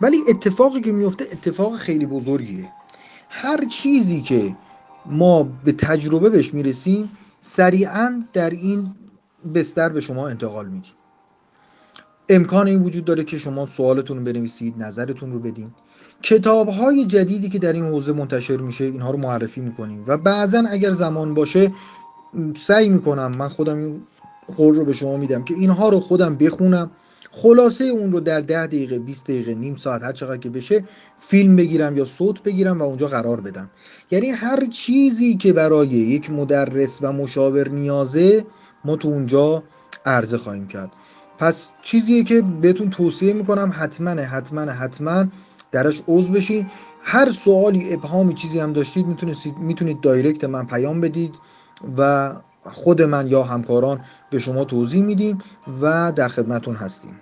ولی اتفاقی که میفته اتفاق خیلی بزرگیه. هر چیزی که ما به تجربه بهش می‌رسیم سریعا در این بستر به شما انتقال میدیم. امکان این وجود داره که شما سوالتون رو بنویسید نظرتون رو بدین. کتاب های جدیدی که در این حوزه منتشر میشه اینها رو معرفی می‌کنیم. و بعضا اگر زمان باشه سعی می‌کنم من خودم این قول رو به شما میدم که اینها رو خودم بخونم. خلاصه اون رو در ده دقیقه 20 دقیقه نیم ساعت هر چقدر که بشه فیلم بگیرم یا صوت بگیرم و اونجا قرار بدم. یعنی هر چیزی که برای یک مدرس و مشاور نیازه ما تو اونجا عرضه خواهیم کرد. پس چیزیه که بهتون توصیه می‌کنم حتما حتما حتما درش عضو بشین. هر سوالی ابهامی چیزی هم داشتید می‌تونید می‌تونید دایرکت من پیام بدید و خود من یا همکاران به شما توضیح میدیم و در خدمتون هستیم.